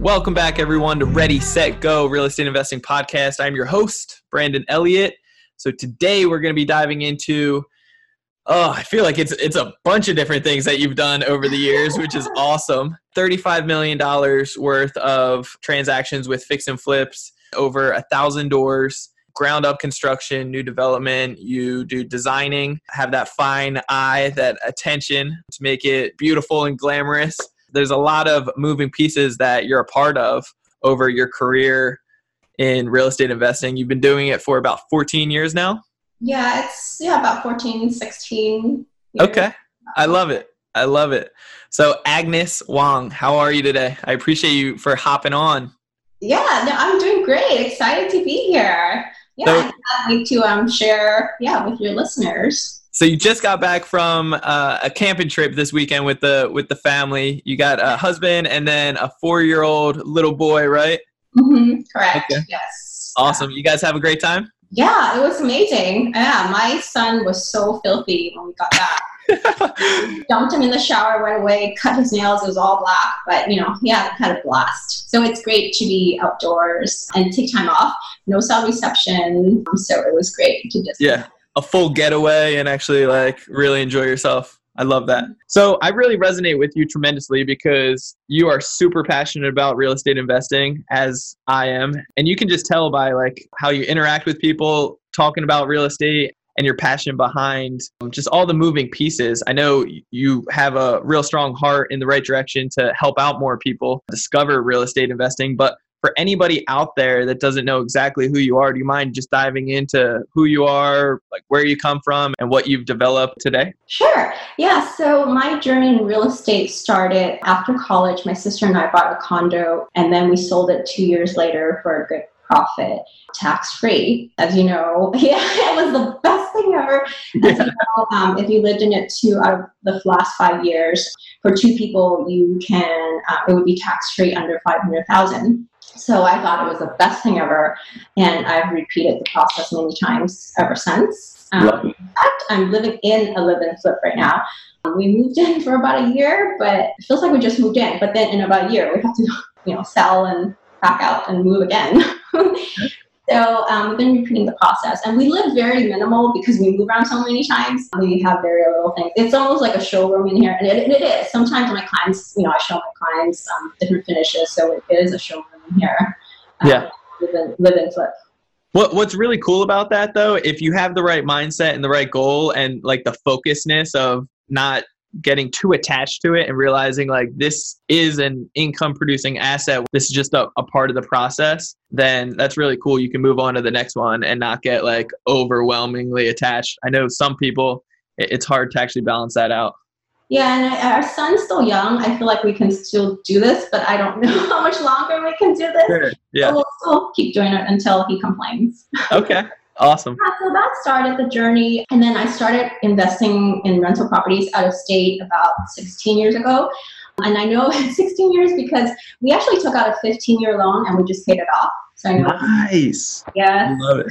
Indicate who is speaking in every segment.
Speaker 1: Welcome back, everyone, to Ready, Set, Go Real Estate Investing Podcast. I'm your host, Brandon Elliott. So today we're going to be diving into. Oh, I feel like it's it's a bunch of different things that you've done over the years, which is awesome. Thirty-five million dollars worth of transactions with fix and flips, over a thousand doors, ground up construction, new development. You do designing, have that fine eye, that attention to make it beautiful and glamorous there's a lot of moving pieces that you're a part of over your career in real estate investing. You've been doing it for about 14 years now?
Speaker 2: Yeah, it's yeah, about 14, 16. Years.
Speaker 1: Okay. I love it. I love it. So Agnes Wong, how are you today? I appreciate you for hopping on.
Speaker 2: Yeah, no, I'm doing great. Excited to be here. Yeah, so, i to um, share yeah with your listeners.
Speaker 1: So you just got back from uh, a camping trip this weekend with the with the family. You got a husband and then a four year old little boy, right?
Speaker 2: Mm-hmm. Correct. Okay. Yes.
Speaker 1: Awesome. You guys have a great time.
Speaker 2: Yeah, it was amazing. Yeah, my son was so filthy when we got back. dumped him in the shower right away, cut his nails, it was all black, but you know, yeah, had a blast. So it's great to be outdoors and take time off. No cell reception. So it was great to just
Speaker 1: yeah a full getaway and actually like really enjoy yourself. I love that. So I really resonate with you tremendously because you are super passionate about real estate investing as I am. And you can just tell by like how you interact with people talking about real estate and your passion behind um, just all the moving pieces. I know you have a real strong heart in the right direction to help out more people discover real estate investing, but for anybody out there that doesn't know exactly who you are, do you mind just diving into who you are, like where you come from, and what you've developed today?
Speaker 2: Sure. Yeah. So my journey in real estate started after college. My sister and I bought a condo, and then we sold it two years later for a good profit, tax free. As you know, yeah, it was the best thing ever. Yeah. You know, um, if you lived in it two out of the last five years, for two people, you can uh, it would be tax free under five hundred thousand. So I thought it was the best thing ever, and I've repeated the process many times ever since. Um, in fact, I'm living in a live-in flip right now. Um, we moved in for about a year, but it feels like we just moved in. But then in about a year, we have to, you know, sell and pack out and move again. so um, we've been repeating the process, and we live very minimal because we move around so many times. We have very little things. It's almost like a showroom in here, and it, it is. Sometimes my clients, you know, I show my clients um, different finishes, so it is a showroom here.
Speaker 1: Um, yeah.
Speaker 2: Live in, live flip.
Speaker 1: What What's really cool about that though, if you have the right mindset and the right goal and like the focusness of not getting too attached to it and realizing like this is an income producing asset this is just a, a, part of the process then that's really cool you can move on to the next one and not get like overwhelmingly attached i know some people it's hard to actually balance that out
Speaker 2: yeah, and our son's still young. I feel like we can still do this, but I don't know how much longer we can do this.
Speaker 1: Sure. Yeah.
Speaker 2: So we'll still keep doing it until he complains.
Speaker 1: Okay. Awesome.
Speaker 2: Yeah, so that started the journey. And then I started investing in rental properties out of state about 16 years ago. And I know 16 years because we actually took out a 15 year loan and we just paid it off.
Speaker 1: So I know. Nice.
Speaker 2: Yeah.
Speaker 1: I love it.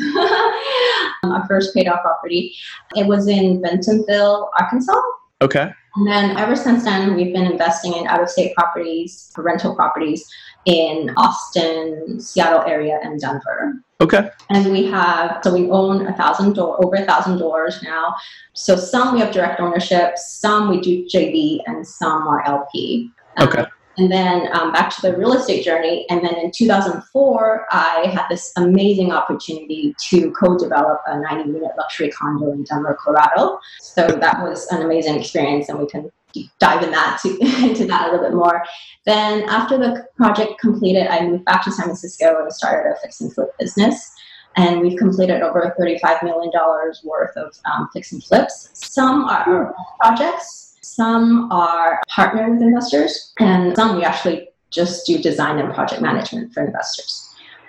Speaker 2: Our first paid off property. It was in Bentonville, Arkansas.
Speaker 1: Okay.
Speaker 2: And then ever since then, we've been investing in out of state properties, rental properties in Austin, Seattle area, and Denver.
Speaker 1: Okay.
Speaker 2: And we have, so we own a thousand door, over a thousand doors now. So some we have direct ownership, some we do JV, and some are LP.
Speaker 1: Okay.
Speaker 2: And then um, back to the real estate journey. And then in 2004, I had this amazing opportunity to co develop a 90 unit luxury condo in Denver, Colorado. So that was an amazing experience, and we can dive in that to, into that a little bit more. Then after the project completed, I moved back to San Francisco and started a fix and flip business. And we've completed over $35 million worth of um, fix and flips. Some are projects, some are partner with investors, and some we actually just do design and project management for investors.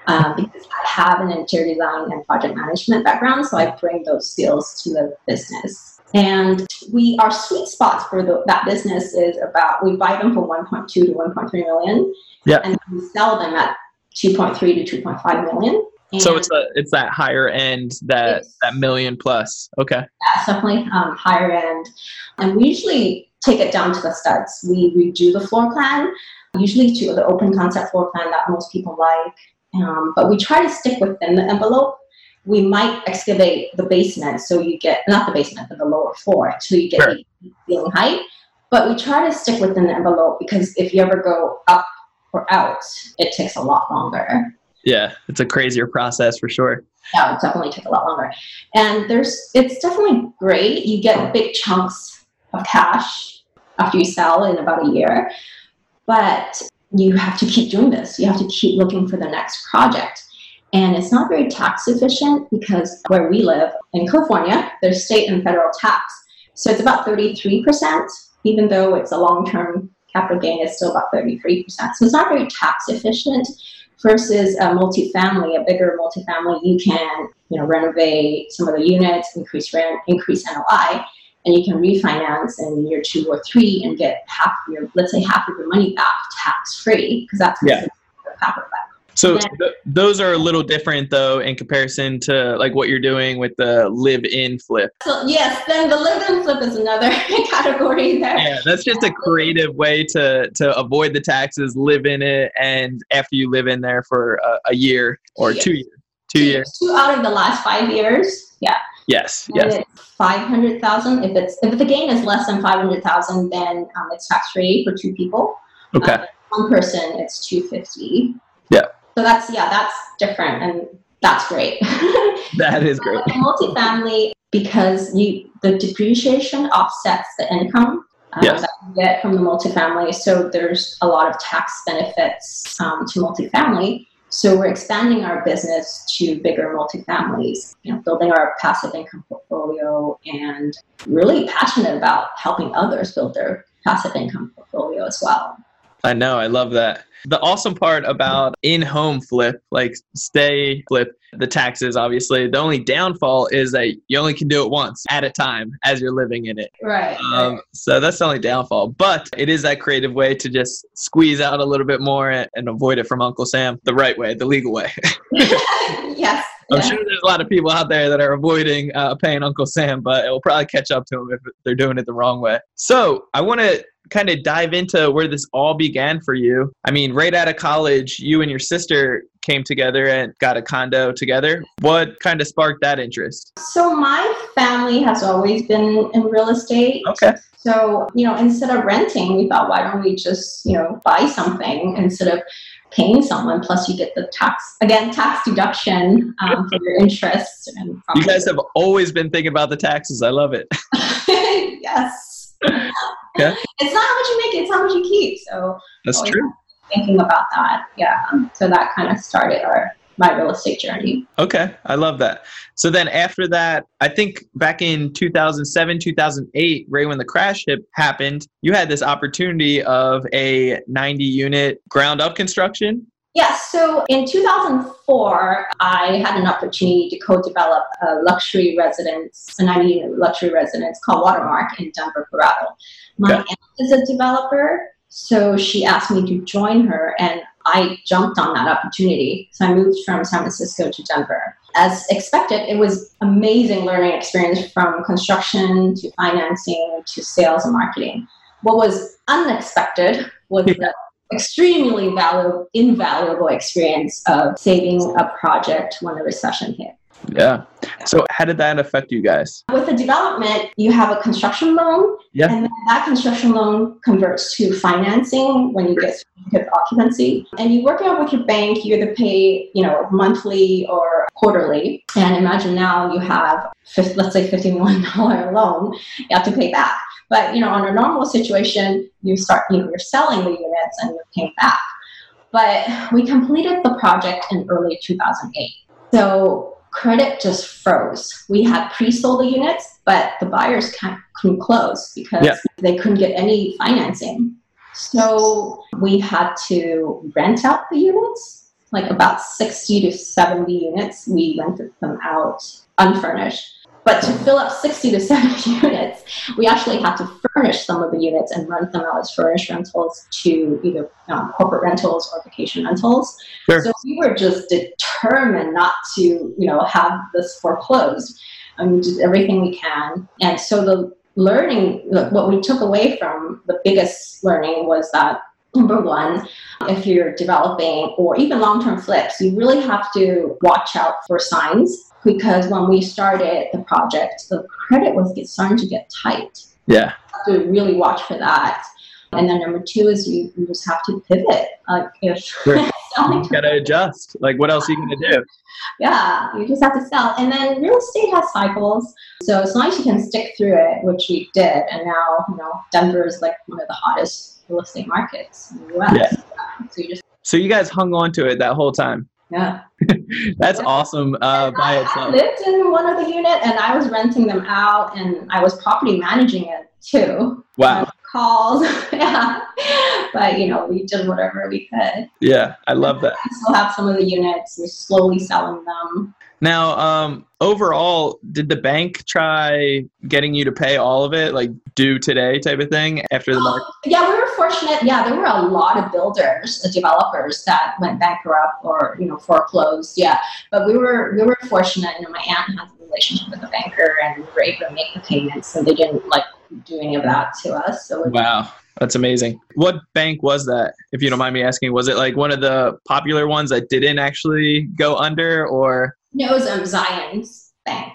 Speaker 2: um, because I have an interior design and project management background, so I bring those skills to the business. And we our sweet spots for the, that business is about we buy them for 1.2 to 1.3 million,
Speaker 1: Yeah.
Speaker 2: and we sell them at 2.3 to 2.5 million.
Speaker 1: So it's a, it's that higher end that that million plus. Okay.
Speaker 2: Yeah, definitely um, higher end. And we usually take it down to the studs. We redo the floor plan, usually to the open concept floor plan that most people like. Um, but we try to stick within the envelope. We might excavate the basement so you get, not the basement, but the lower floor, so you get eight ceiling height. But we try to stick within the envelope because if you ever go up or out, it takes a lot longer.
Speaker 1: Yeah, it's a crazier process for sure.
Speaker 2: yeah, it definitely take a lot longer. And there's, it's definitely great. You get big chunks of cash after you sell in about a year, but you have to keep doing this. You have to keep looking for the next project. And it's not very tax efficient because where we live in California, there's state and federal tax. So it's about 33%, even though it's a long term capital gain, it's still about 33%. So it's not very tax efficient versus a multifamily, a bigger multifamily, you can, you know, renovate some of the units, increase rent, increase NOI, and you can refinance in year two or three and get half your, let's say half of your money back tax free, because that's
Speaker 1: Yeah.
Speaker 2: the capital back.
Speaker 1: So
Speaker 2: Yeah.
Speaker 1: th- those are a little different though in comparison to like what you're doing with the live in flip.
Speaker 2: So yes, then the live in flip is another category there.
Speaker 1: Yeah, that's just a creative way to to avoid the taxes, live in it, and after you live in there for a, a year or
Speaker 2: Two
Speaker 1: two years, two years.
Speaker 2: Two out of the last five years, yeah.
Speaker 1: Yes,
Speaker 2: And
Speaker 1: yes.
Speaker 2: five hundred thousand. If it's if the gain is less than five hundred thousand, then um, it's tax free for two people.
Speaker 1: Okay.
Speaker 2: Uh, one person, it's two fifty.
Speaker 1: Yeah.
Speaker 2: So that's yeah, that's different, and that's great.
Speaker 1: That is great.
Speaker 2: Multifamily because you the depreciation offsets the income. um,
Speaker 1: Yes.
Speaker 2: That you get from the multifamily, so there's a lot of tax benefits um, to multifamily. So we're expanding our business to bigger multifamilies, you know, building our passive income portfolio, and really passionate about helping others build their passive income portfolio as well.
Speaker 1: I know. I love that. The awesome part about in home flip, like stay flip, the taxes, obviously, the only downfall is that you only can do it once at a time as you're living in it.
Speaker 2: Right.
Speaker 1: Um, so that's the only downfall. But it is that creative way to just squeeze out a little bit more and, and avoid it from Uncle Sam the right way, the legal way.
Speaker 2: yes.
Speaker 1: I'm sure there's a lot of people out there that are avoiding uh, paying Uncle Sam, but it will probably catch up to them if they're doing it the wrong way. So I want to kind of dive into where this all began for you. I mean, right out of college, you and your sister came together and got a condo together. What kind of sparked that interest?
Speaker 2: So my family has always been in real estate.
Speaker 1: Okay.
Speaker 2: So, you know, instead of renting, we thought, why don't we just, you know, buy something instead of paying someone? Plus, you get the tax, again, tax deduction um, for your interest. And
Speaker 1: You guys have always been thinking about the taxes. I love it.
Speaker 2: yes.
Speaker 1: Yeah.
Speaker 2: It's not how much you make, it's how much you keep. So,
Speaker 1: That's true.
Speaker 2: thinking about that. Yeah. Um, so that kind of started our my real estate journey.
Speaker 1: Okay, I love that. So then after that, I think back in 2007, 2008, right when the crash hit happened, you had this opportunity of a 90 unit ground up construction.
Speaker 2: Yes, so in 2004, I had an opportunity to co develop a luxury residence, a 90 unit luxury residence called Watermark in Denver, Colorado. My
Speaker 1: Okay.
Speaker 2: aunt is a developer, so she asked me to join her, and I jumped on that opportunity. So I moved from San Francisco to Denver. As expected, it was amazing learning experience from construction to financing to sales and marketing. What was unexpected was the extremely valuable, invaluable experience of saving a project when the recession hit.
Speaker 1: Yeah. So how did that affect you guys?
Speaker 2: With the development, you have a construction loan,
Speaker 1: Yeah.
Speaker 2: and that construction loan converts to financing when you get certificate occupancy. And you work out with your bank, you either pay, you know, monthly or quarterly. And imagine now you have, let's say, $51 loan you have to pay back. But, you know, on a normal situation, you start, you know, you're selling the units and you're paying back. But we completed the project in early 2008. So credit just froze. We had pre-sold the units, but the buyers can't, couldn't close because
Speaker 1: Yeah.
Speaker 2: they couldn't get any financing. So we had to rent out the units like about 60 to 70 units. We rented them out unfurnished. But to fill up 60 to 70 units, we actually had to furnish some of the units and rent them out as furnished rentals to either um, corporate rentals or vacation rentals. Sure. So we were just determined not to, you know, have this foreclosed. And we did everything we can. And so the learning, what we took away from the biggest learning was that number one, if you're developing or even long term flips, you really have to watch out for signs because when we started the project, the credit was starting to get tight.
Speaker 1: Yeah.
Speaker 2: to really watch for that. And then number two is you, you just have to pivot. Like if sure.
Speaker 1: you gotta adjust. Like what else are you gonna do?
Speaker 2: Yeah, you just have to sell. And then real estate has cycles. So as long as you can stick through it, which we did, and now, you know, Denver is like one of the hottest real estate markets in the US. Yeah.
Speaker 1: So you just So you guys hung on to it that whole time.
Speaker 2: Yeah.
Speaker 1: That's awesome uh, by
Speaker 2: I,
Speaker 1: itself.
Speaker 2: I lived in one of the unit and I was renting them out and I was property managing it too.
Speaker 1: Wow.
Speaker 2: Calls. yeah. But, you know, we did whatever we could.
Speaker 1: Yeah, I love that.
Speaker 2: We still have some of the units. We're slowly selling them.
Speaker 1: Now, um, overall, did the bank try getting you to pay all of it, like due today type of thing after the market?
Speaker 2: Yeah, we were fortunate. Yeah, there were a lot of builders, uh, developers that went bankrupt or you know foreclosed. Yeah, but we were we were fortunate. You know, my aunt has a relationship with a banker, and we were able to make the payments, so they didn't like do any of that to us. So
Speaker 1: wow. That's amazing. What bank was that, if you don't mind me asking? Was it like one of the popular ones that didn't actually go under, or?
Speaker 2: Was um, Zions Bank.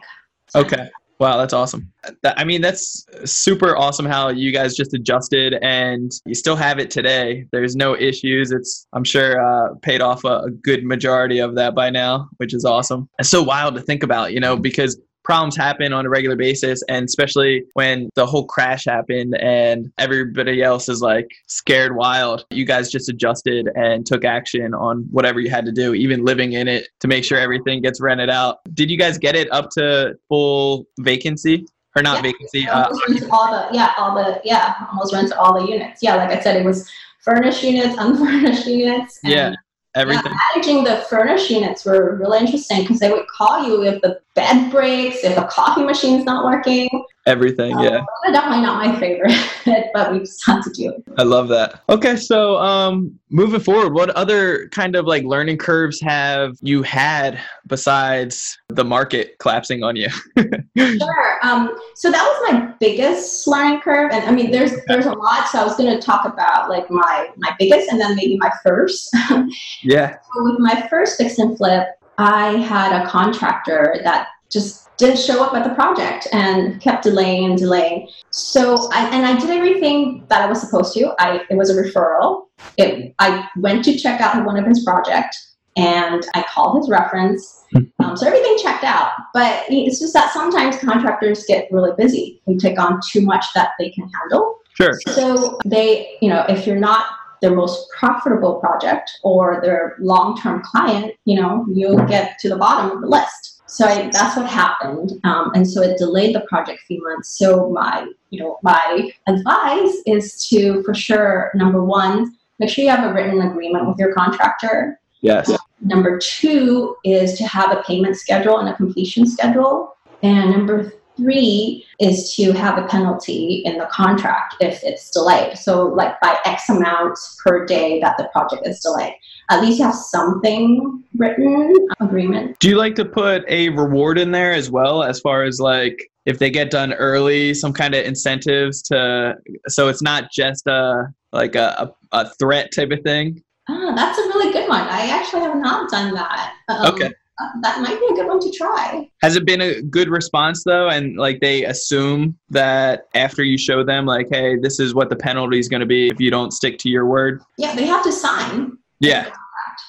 Speaker 1: Okay. Wow, that's awesome. I mean, that's super awesome how you guys just adjusted and you still have it today. There's no issues. It's, I'm sure, uh, paid off a, a good majority of that by now, which is awesome. It's so wild to think about, you know, because problems happen on a regular basis and especially when the whole crash happened and everybody else is like scared wild you guys just adjusted and took action on whatever you had to do even living in it to make sure everything gets rented out. Did you guys get it up to full vacancy? Or not yeah, vacancy uh,
Speaker 2: all the yeah all the yeah almost rent all the units. Yeah like i said it was furnished units unfurnished units
Speaker 1: yeah everything.
Speaker 2: Yeah, managing the furnished units were really interesting because they would call you if the bed breaks, if a coffee machine's not working.
Speaker 1: Everything, um, yeah.
Speaker 2: Definitely not my favorite, but we just had to do it.
Speaker 1: I love that. Okay, so um, moving forward, what other kind of like learning curves have you had besides the market collapsing on you?
Speaker 2: sure. Um, so that was my biggest learning curve, and I mean, there's there's a lot. So I was going to talk about like my my biggest, and then maybe my first.
Speaker 1: yeah.
Speaker 2: So with my first fix and flip, I had a contractor that just didn't show up at the project and kept delaying and delaying. So I and I did everything that I was supposed to. I it was a referral. It, I went to check out one of his projects and I called his reference. Um, so everything checked out. But it's just that sometimes contractors get really busy. They take on too much that they can handle.
Speaker 1: Sure.
Speaker 2: So they, you know, if you're not their most profitable project or their long-term client, you know, you'll get to the bottom of the list. So I, that's what happened, um, and so it delayed the project a few months. So my, you know, my advice is to, for sure, number one, make sure you have a written agreement with your contractor.
Speaker 1: Yes.
Speaker 2: Number two is to have a payment schedule and a completion schedule. And number Three is to have a penalty in the contract if it's delayed. So, like by X amount per day that the project is delayed. At least have something written agreement.
Speaker 1: Do you like to put a reward in there as well, as far as like if they get done early, some kind of incentives to, so it's not just a like a, a threat type of thing?
Speaker 2: Ah, that's a really good one. I actually have not done that.
Speaker 1: Um, okay Uh,
Speaker 2: that might be a good one to try.
Speaker 1: Has it been a good response though? And like they assume that after you show them, like, hey, this is what the penalty is going to be if you don't stick to your word?
Speaker 2: Yeah, they have to sign.
Speaker 1: Yeah.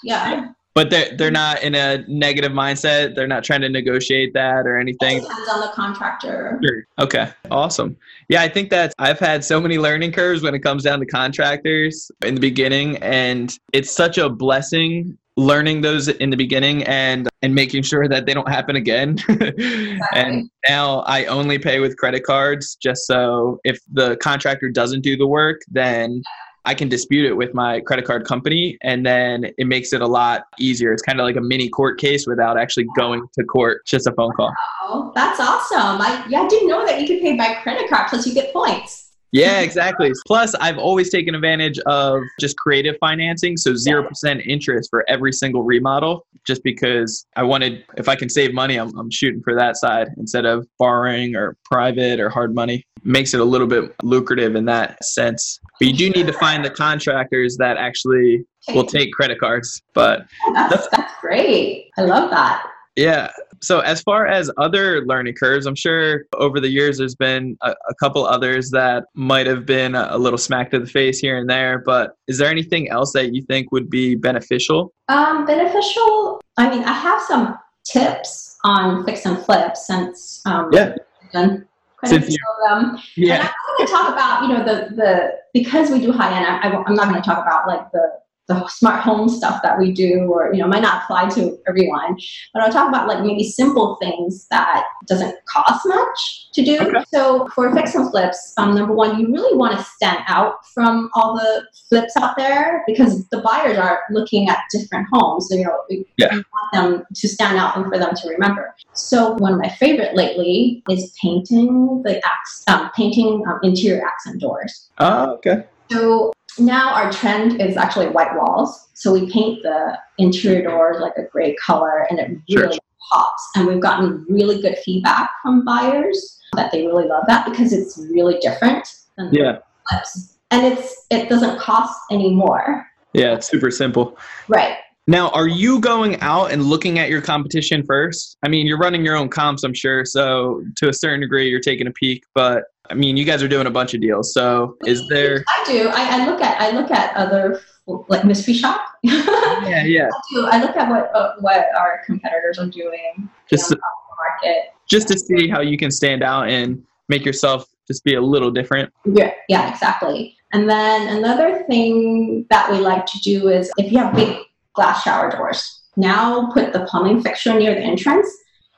Speaker 2: Yeah. yeah.
Speaker 1: But they're, they're not in a negative mindset. They're not trying to negotiate that or anything. It
Speaker 2: depends on the contractor.
Speaker 1: Sure. Okay. Awesome. Yeah, I think that I've had so many learning curves when it comes down to contractors in the beginning. And it's such a blessing learning those in the beginning and and making sure that they don't happen again exactly. and now i only pay with credit cards just so if the contractor doesn't do the work then I can dispute it with my credit card company and then it makes it a lot easier. It's kind of like a mini court case without actually going to court, just a phone call.
Speaker 2: Oh, that's awesome. I, yeah, I didn't know that you could pay by credit card plus you get points.
Speaker 1: Yeah, exactly. Plus, I've always taken advantage of just creative financing. So 0% interest for every single remodel, just because I wanted, if I can save money, I'm, I'm shooting for that side instead of borrowing or private or hard money. Makes it a little bit lucrative in that sense. But you do need to find the contractors that actually will take credit cards. But
Speaker 2: that's, that's great. I love that.
Speaker 1: Yeah. So, as far as other learning curves, I'm sure over the years there's been a, a, couple others that might have been a, a, little smack to the face here and there. But is there anything else that you think would be beneficial?
Speaker 2: Um, beneficial. I mean, I have some tips on fix and flip since um,
Speaker 1: yeah.
Speaker 2: done
Speaker 1: since you,
Speaker 2: them.
Speaker 1: Yeah.
Speaker 2: And I'm going to talk about you know the the because we do high end. I, I, I'm not going to talk about like the the smart home stuff that we do or you know might not apply to everyone but i'll talk about like maybe simple things that doesn't cost much to do. Okay. so for fix and flips um, number one you really want to stand out from all the flips out there because the buyers are looking at different homes. So you know
Speaker 1: yeah.
Speaker 2: you want them to stand out and for them to remember. So one of my favorite lately is painting the um, painting um, interior accent doors.
Speaker 1: Oh okay.
Speaker 2: So now our trend is actually white walls. So we paint the interior doors like a gray color and it really sure. pops. And we've gotten really good feedback from buyers that they really love that because it's really different than
Speaker 1: yeah.
Speaker 2: flips. And it's it doesn't cost any more.
Speaker 1: Yeah, it's super simple.
Speaker 2: Right.
Speaker 1: Now, are you going out and looking at your competition first? I mean, you're running your own comps, I'm sure. So, to a certain degree, you're taking a peek. But I mean, you guys are doing a bunch of deals. So, is there?
Speaker 2: I do. I, I look at I look at other like mystery shop.
Speaker 1: yeah, yeah.
Speaker 2: I do. I look at what uh, what our competitors are doing.
Speaker 1: Just
Speaker 2: you know, the market.
Speaker 1: Just to see how you can stand out and make yourself just be a little different.
Speaker 2: Yeah, yeah, exactly. And then another thing that we like to do is if you have big glass shower doors. Now put the plumbing fixture near the entrance.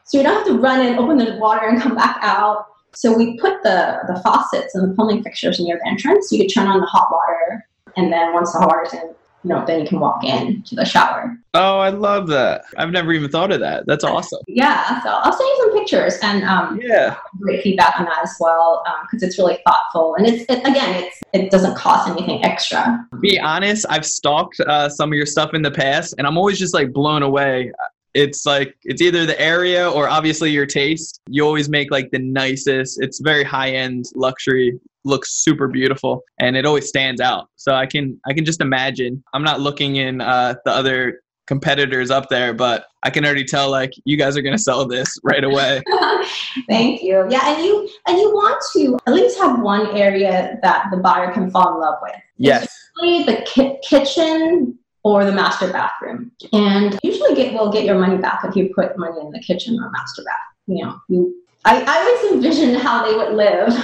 Speaker 2: So you don't have to run in, open the water, and come back out. So we put the, the faucets and the plumbing fixtures near the entrance. You could turn on the hot water, and then once the hot water's in, you know, then you can walk in to the shower.
Speaker 1: Oh, I love that. I've never even thought of that. That's awesome.
Speaker 2: Yeah. So I'll send you some pictures and um,
Speaker 1: yeah,
Speaker 2: great feedback on that as well because um, it's really thoughtful and it's it, again it's it doesn't cost anything extra.
Speaker 1: be honest, I've stalked uh, some of your stuff in the past and I'm always just like blown away it's like it's either the area or obviously your taste. You always make like the nicest it's very high end luxury looks super beautiful and it always stands out. So i can i can just imagine. I'm not looking in uh, the other competitors up there but i can already tell like you guys are going to sell this right away.
Speaker 2: Thank you. Yeah and you and you want to at least have one area that the buyer can fall in love with.
Speaker 1: Yes.
Speaker 2: The ki- kitchen or the master bathroom. And usually get will get your money back if you put money in the kitchen or master bath. You know, you I, I always envision how they would live,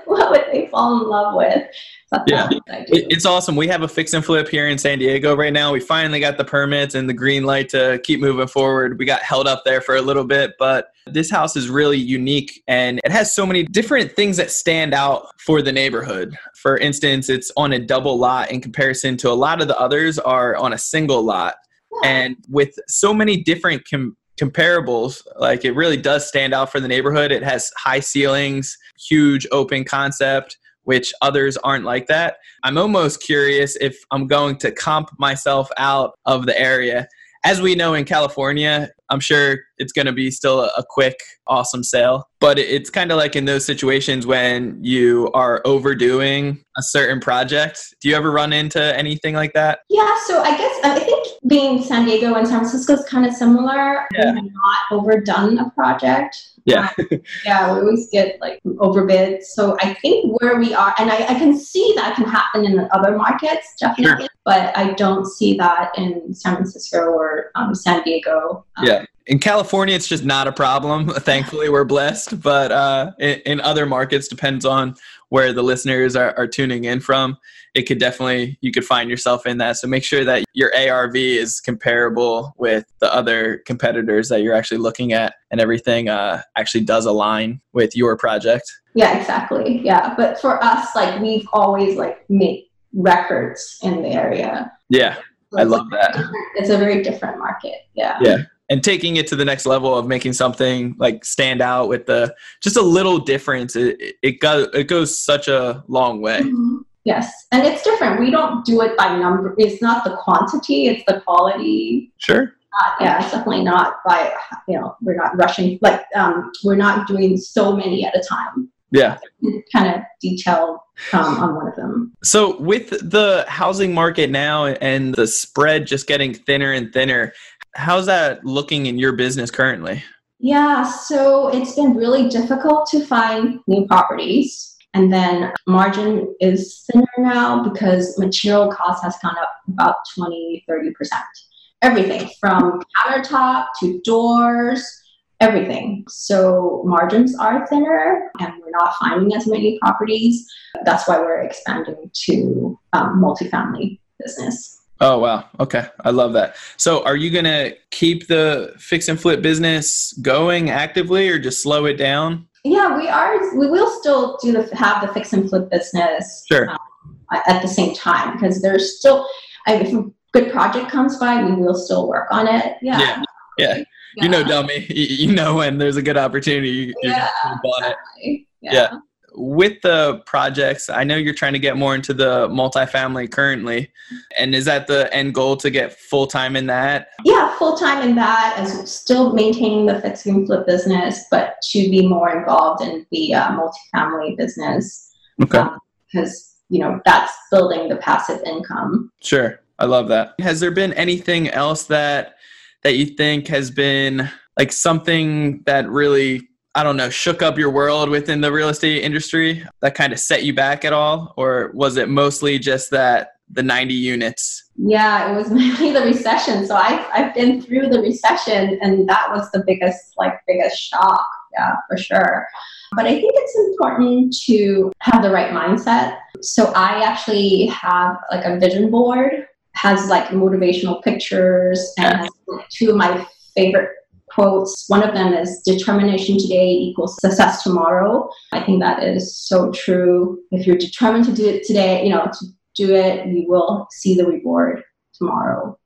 Speaker 2: what would they fall in love with.
Speaker 1: yeah, it's awesome. We have a fix and flip here in San Diego right now. We finally got the permits and the green light to keep moving forward. We got held up there for a little bit, but this house is really unique and it has so many different things that stand out for the neighborhood. For instance, it's on a double lot in comparison to a lot of the others are on a single lot. And with so many different com- comparables, like it really does stand out for the neighborhood. It has high ceilings, huge open concept, which others aren't like that. I'm almost curious if I'm going to comp myself out of the area as we know in California, I'm sure it's going to be still a, quick, awesome sale. But it's kind of like in those situations when you are overdoing a certain project. Do you ever run into anything like that?
Speaker 2: Yeah, so I guess I think being San Diego and San Francisco is kind of similar.
Speaker 1: Yeah.
Speaker 2: We have not overdone a project.
Speaker 1: Yeah.
Speaker 2: Um, yeah, we always get like overbid. So I think where we are, and I, I can see that can happen in other markets, definitely. Sure. But I don't see that in San Francisco or um, San Diego.
Speaker 1: Um, yeah. In California, it's just not a problem. Thankfully, we're blessed. But uh, in, in other markets, depends on where the listeners are, are tuning in from it could definitely you could find yourself in that so make sure that your arv is comparable with the other competitors that you're actually looking at and everything uh, actually does align with your project
Speaker 2: yeah exactly yeah but for us like we've always like made records in the area.
Speaker 1: Yeah,
Speaker 2: So
Speaker 1: I love that.
Speaker 2: It's a very different market. Yeah.
Speaker 1: Yeah. And taking it to the next level of making something like stand out with the just a little difference, it, it goes it goes such a long way.
Speaker 2: Mhm. Yes, and it's different. We don't do it by number. It's not the quantity; it's the quality.
Speaker 1: Sure.
Speaker 2: Uh, yeah, it's definitely not by you know we're not rushing. Like um, we're not doing so many at a time.
Speaker 1: Yeah.
Speaker 2: Kind of detailed um, on one of them.
Speaker 1: So with the housing market now and the spread just getting thinner and thinner, how's that looking in your business currently?
Speaker 2: Yeah, so it's been really difficult to find new properties. And then margin is thinner now because material cost has gone up about 20, 30%. Everything from countertop to doors, everything. So margins are thinner and we're not finding as many properties. That's why we're expanding to um, multifamily business.
Speaker 1: Oh wow. Okay. I love that. So are you gonna keep the fix and flip business going actively or just slow it down?
Speaker 2: Yeah, we are. We will still do the have the fix and flip business
Speaker 1: Sure.
Speaker 2: um, at the same time because there's still. I, if a good project comes by, we will still work on it. Yeah.
Speaker 1: Yeah. Yeah. You know, dummy. You know when there's a good opportunity, you- you're
Speaker 2: Yeah,
Speaker 1: on it.
Speaker 2: exactly.
Speaker 1: Yeah. With the projects, I know you're trying to get more into the multifamily currently. And is that the end goal to get full time in that?
Speaker 2: Yeah, full time in that, as still maintaining the fix and flip business, but to be more involved in the uh, multifamily business
Speaker 1: Okay.
Speaker 2: because you know that's building the passive income.
Speaker 1: Sure. I love that. Has there been anything else that that you think has been like something that really I don't know, shook up your world within the real estate industry that kind of set you back at all or was it mostly just that the 90 units?
Speaker 2: Yeah, it was mainly the recession. So I've I've been through the recession, and that was the biggest like biggest shock. Yeah, for sure. But I think it's important to have the right mindset. So I actually have like a vision board, has like motivational pictures, and two of my favorite quotes. One of them is determination today equals success tomorrow. I think that is so true. If you're determined to do it today, you know, to do it, you will see the reward tomorrow.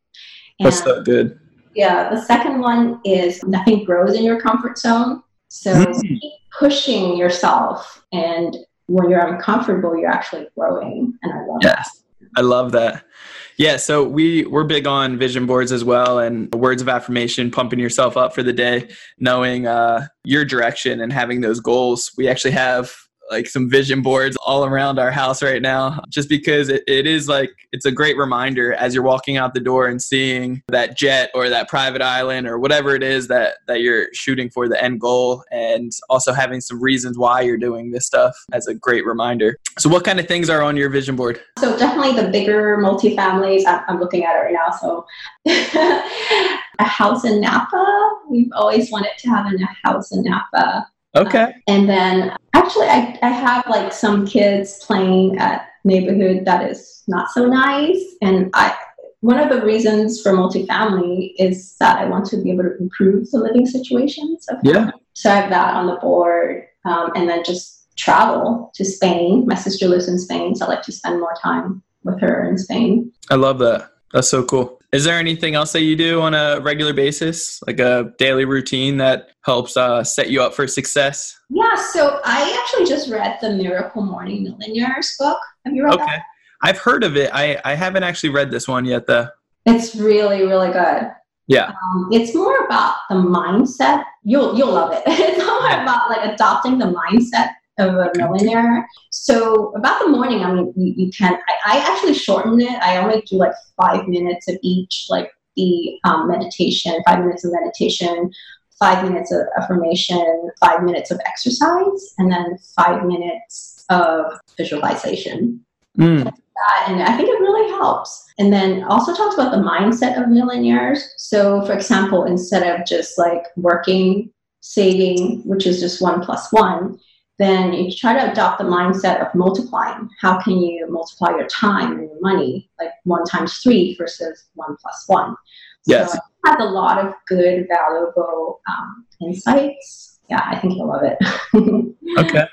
Speaker 2: And
Speaker 1: That's so good.
Speaker 2: yeah, the second one is nothing grows in your comfort zone. So
Speaker 1: Mm.
Speaker 2: keep pushing yourself and when you're uncomfortable, you're actually growing. And I love that.
Speaker 1: I love that. Yeah, so we we're big on vision boards as well and words of affirmation, pumping yourself up for the day, knowing uh, your direction and having those goals. We actually have like some vision boards all around our house right now just because it, it is like it's a great reminder as you're walking out the door and seeing that jet or that private island or whatever it is that that you're shooting for the end goal and also having some reasons why you're doing this stuff as a great reminder so what kind of things are on your vision board
Speaker 2: So definitely the bigger multifamilies. I'm, looking at it right now. So a house in Napa. We've always wanted to have a house in Napa.
Speaker 1: Okay
Speaker 2: And then actually, I, I have like some kids playing at neighborhood that is not so nice. And I, one of the reasons for multifamily is that I want to be able to improve the living situations. Of
Speaker 1: Yeah.
Speaker 2: So I have that on the board. Um, and then just travel to Spain. My sister lives in Spain, so I like to spend more time with her in Spain.
Speaker 1: I love that. That's so cool. Is there anything else that you do on a regular basis, like a daily routine that helps uh, set you up for success?
Speaker 2: Yeah, so I actually just read the Miracle Morning Millionaires book. Have you read that?
Speaker 1: Okay. I've heard of it. I, I haven't actually read this one yet, though.
Speaker 2: It's really, really good.
Speaker 1: Yeah.
Speaker 2: Um, it's more about the mindset. You'll you'll love it. It's more about like adopting the mindset of a millionaire. So about the morning, I mean, you, you can. I, I actually shorten it. I only do like five minutes of each, like the um, meditation, five minutes of meditation, five minutes of affirmation, five minutes of exercise, and then five minutes of visualization
Speaker 1: Mm.
Speaker 2: that and I think it really helps. And then also talks about the mindset of millionaires. So, for example, instead of just like working, saving, which is just one plus one, then you try to adopt the mindset of multiplying. How can you multiply your time and your money, like one times three versus one plus one?
Speaker 1: Yes.
Speaker 2: So it has a lot of good, valuable um, insights. Yeah, I think you'll love it.
Speaker 1: Okay.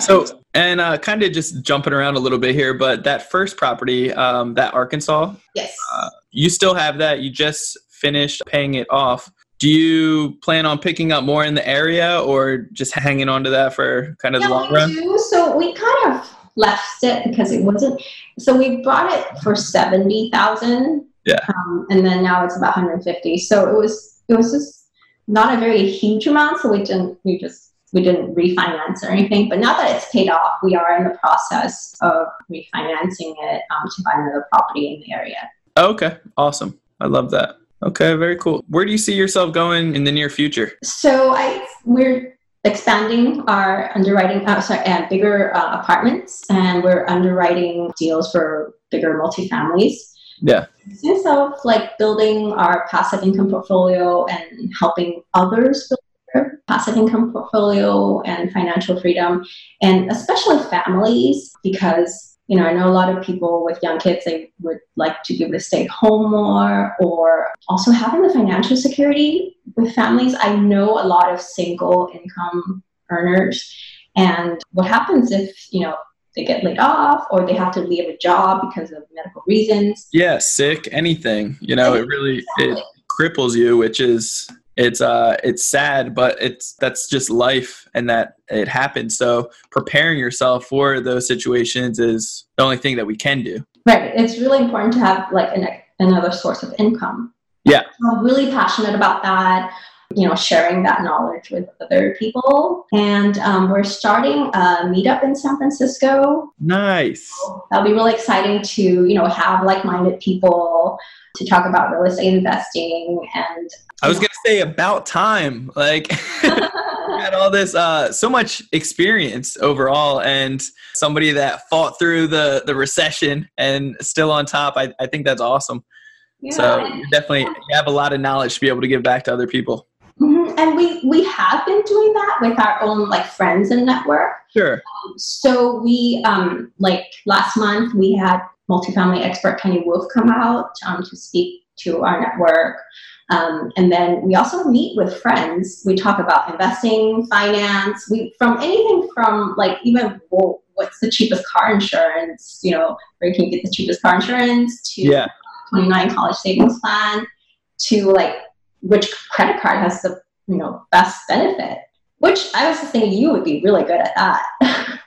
Speaker 1: So, and uh, kind of just jumping around a little bit here, but that first property, um, that Arkansas,
Speaker 2: Yes.
Speaker 1: uh, you still have that. You just finished paying it off. Do you plan on picking up more in the area or just hanging on to that for kind of the
Speaker 2: Yeah,
Speaker 1: long
Speaker 2: we
Speaker 1: run?
Speaker 2: do. So we kind of left it because it wasn't. So we bought it for seventy thousand.
Speaker 1: Yeah.
Speaker 2: Um, and then now it's about 150. So it was it was just not a very huge amount. So we didn't we just we didn't refinance or anything. But now that it's paid off, we are in the process of refinancing it um, to buy another property in the area.
Speaker 1: Okay, awesome. I love that. Okay, very cool. Where do you see yourself going in the near future?
Speaker 2: So I we're expanding our underwriting, uh, sorry, uh, bigger uh, apartments, and we're underwriting deals for bigger multifamilies.
Speaker 1: Yeah.
Speaker 2: Sense of like building our passive income portfolio and helping others build their passive income portfolio and financial freedom, and especially families because. You know, I know a lot of people with young kids, they would like to be able to stay home more, or also having the financial security with families, I know a lot of single income earners. And what happens if, you know, they get laid off or they have to leave a job because of medical reasons?
Speaker 1: Yeah, sick, anything. You know, it really it cripples you, which is it's uh it's sad, but it's that's just life and that it happens. So preparing yourself for those situations is the only thing that we can do.
Speaker 2: Right. It's really important to have like an, another source of income.
Speaker 1: Yeah.
Speaker 2: I'm really passionate about that. You know, sharing that knowledge with other people. And um, we're starting a meetup in San Francisco
Speaker 1: Nice.
Speaker 2: that'll be really exciting to you know have like-minded people to talk about real estate investing and
Speaker 1: I was gonna say about time. Like had all this uh so much experience overall and somebody that fought through the the recession and still on top. I, I think that's awesome.
Speaker 2: yeah.
Speaker 1: So you definitely you have a lot of knowledge to be able to give back to other people.
Speaker 2: And we we have been doing that with our own like friends and network
Speaker 1: Sure.
Speaker 2: so we um like last month we had multifamily expert kenny wolf come out um, to speak to our network um, and then we also meet with friends we talk about investing finance we from anything from like even well, what's the cheapest car insurance you know where you can get the cheapest car insurance to
Speaker 1: Yeah.
Speaker 2: 29 college savings plan to like which credit card has the you know best benefit which i was just thinking you would be really good at that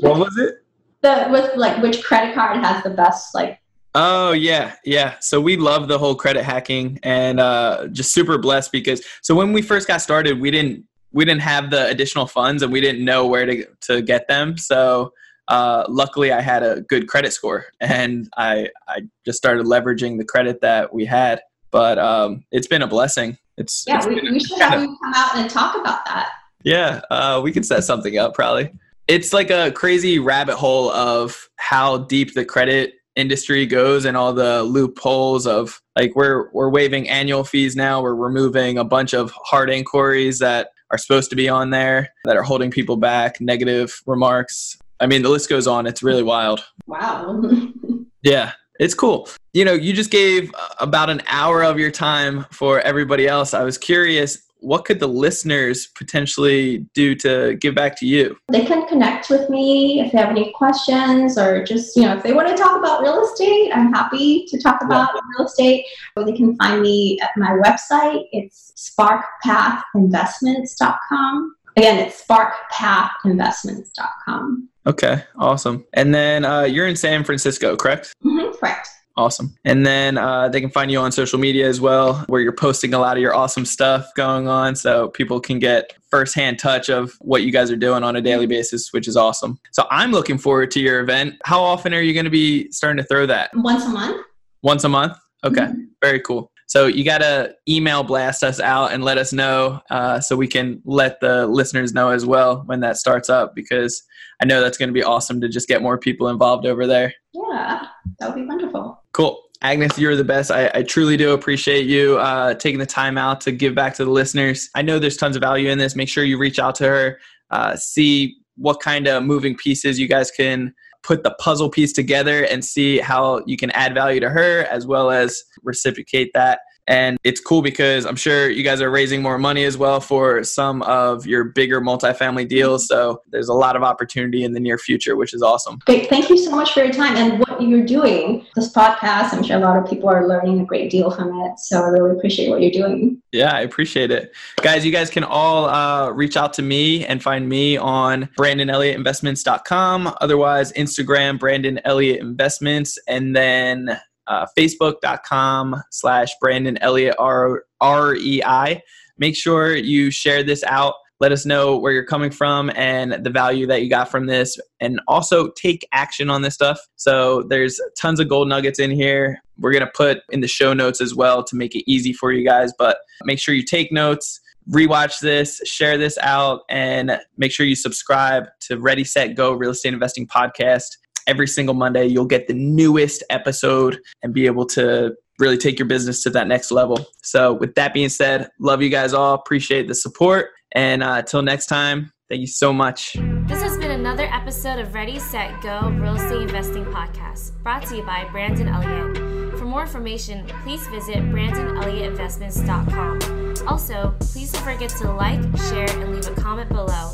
Speaker 1: What was it?
Speaker 2: the with like which credit card has the best like
Speaker 1: Oh yeah, yeah. So we love the whole credit hacking and uh, just super blessed because so when we first got started, we didn't we didn't have the additional funds and we didn't know where to to get them. So uh, luckily, I had a good credit score and I I just started leveraging the credit that we had. But um, it's been a blessing. It's,
Speaker 2: yeah
Speaker 1: it's
Speaker 2: we, we should have you come out and talk about that
Speaker 1: yeah, uh, we could set something up probably. It's like a crazy rabbit hole of how deep the credit industry goes and all the loopholes of like we're we're waiving annual fees now. We're removing a bunch of hard inquiries that are supposed to be on there that are holding people back, negative remarks. I mean, the list goes on. It's really wild.
Speaker 2: wow
Speaker 1: Yeah, it's cool. You know, you just gave uh, about an hour of your time for everybody else. I was curious, what could the listeners potentially do to give back to you?
Speaker 2: they can connect with me if they have any questions or just you know if they want to talk about real estate i'm happy to talk about real estate or they can find me at my website it's sparkpathinvestments.com again it's sparkpathinvestments.com
Speaker 1: Okay, awesome. And then uh, you're in San Francisco, correct?
Speaker 2: mm-hmm, correct
Speaker 1: Awesome. And then uh, they can find you on social media as well, where you're posting a lot of your awesome stuff going on, so people can get firsthand touch of what you guys are doing on a daily basis, which is awesome. So I'm looking forward to your event. How often are you going to be starting to throw that?
Speaker 2: once a month
Speaker 1: Once a month? Okay,
Speaker 2: Mhm.
Speaker 1: very cool. So you got to email blast us out and let us know uh, so we can let the listeners know as well when that starts up because I know that's going to be awesome to just get more people involved over there.
Speaker 2: yeah that would be wonderful
Speaker 1: Cool. Agnes, you're the best. I, I truly do appreciate you uh, taking the time out to give back to the listeners. I know there's tons of value in this. Make sure you reach out to her, uh, see what kind of moving pieces you guys can put the puzzle piece together and see how you can add value to her as well as reciprocate that And it's cool because I'm sure you guys are raising more money as well for some of your bigger multifamily deals. So there's a lot of opportunity in the near future, which is awesome.
Speaker 2: Great. Thank you so much for your time and what you're doing. This podcast, I'm sure a lot of people are learning a great deal from it. So I really appreciate what you're doing.
Speaker 1: Yeah, I appreciate it. Guys, you guys can all uh, reach out to me and find me on BrandonElliottInvestments.com. Otherwise, Instagram, Brandon Elliott Investments, and then uh, facebook.com slash Brandon Elliott R-E-I. Make sure you share this out. Let us know where you're coming from and the value that you got from this. And also take action on this stuff. So there's tons of gold nuggets in here. We're going to put in the show notes as well to make it easy for you guys. But make sure you take notes rewatch this, share this out, and make sure you subscribe to Ready, Set, Go Real Estate Investing Podcast every single Monday. You'll get the newest episode and be able to really take your business to that next level. So, with that being said, love you guys all. Appreciate the support. And uh, until next time, thank you so much.
Speaker 3: This has been another episode of Ready, Set, Go Real Estate Investing Podcast, brought to you by Brandon Elliott. For more information, please visit BrandonElliottInvestments.com. Also, please don't forget to like, share, and leave a comment below.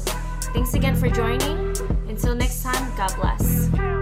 Speaker 3: Thanks again for joining. Until next time, God bless.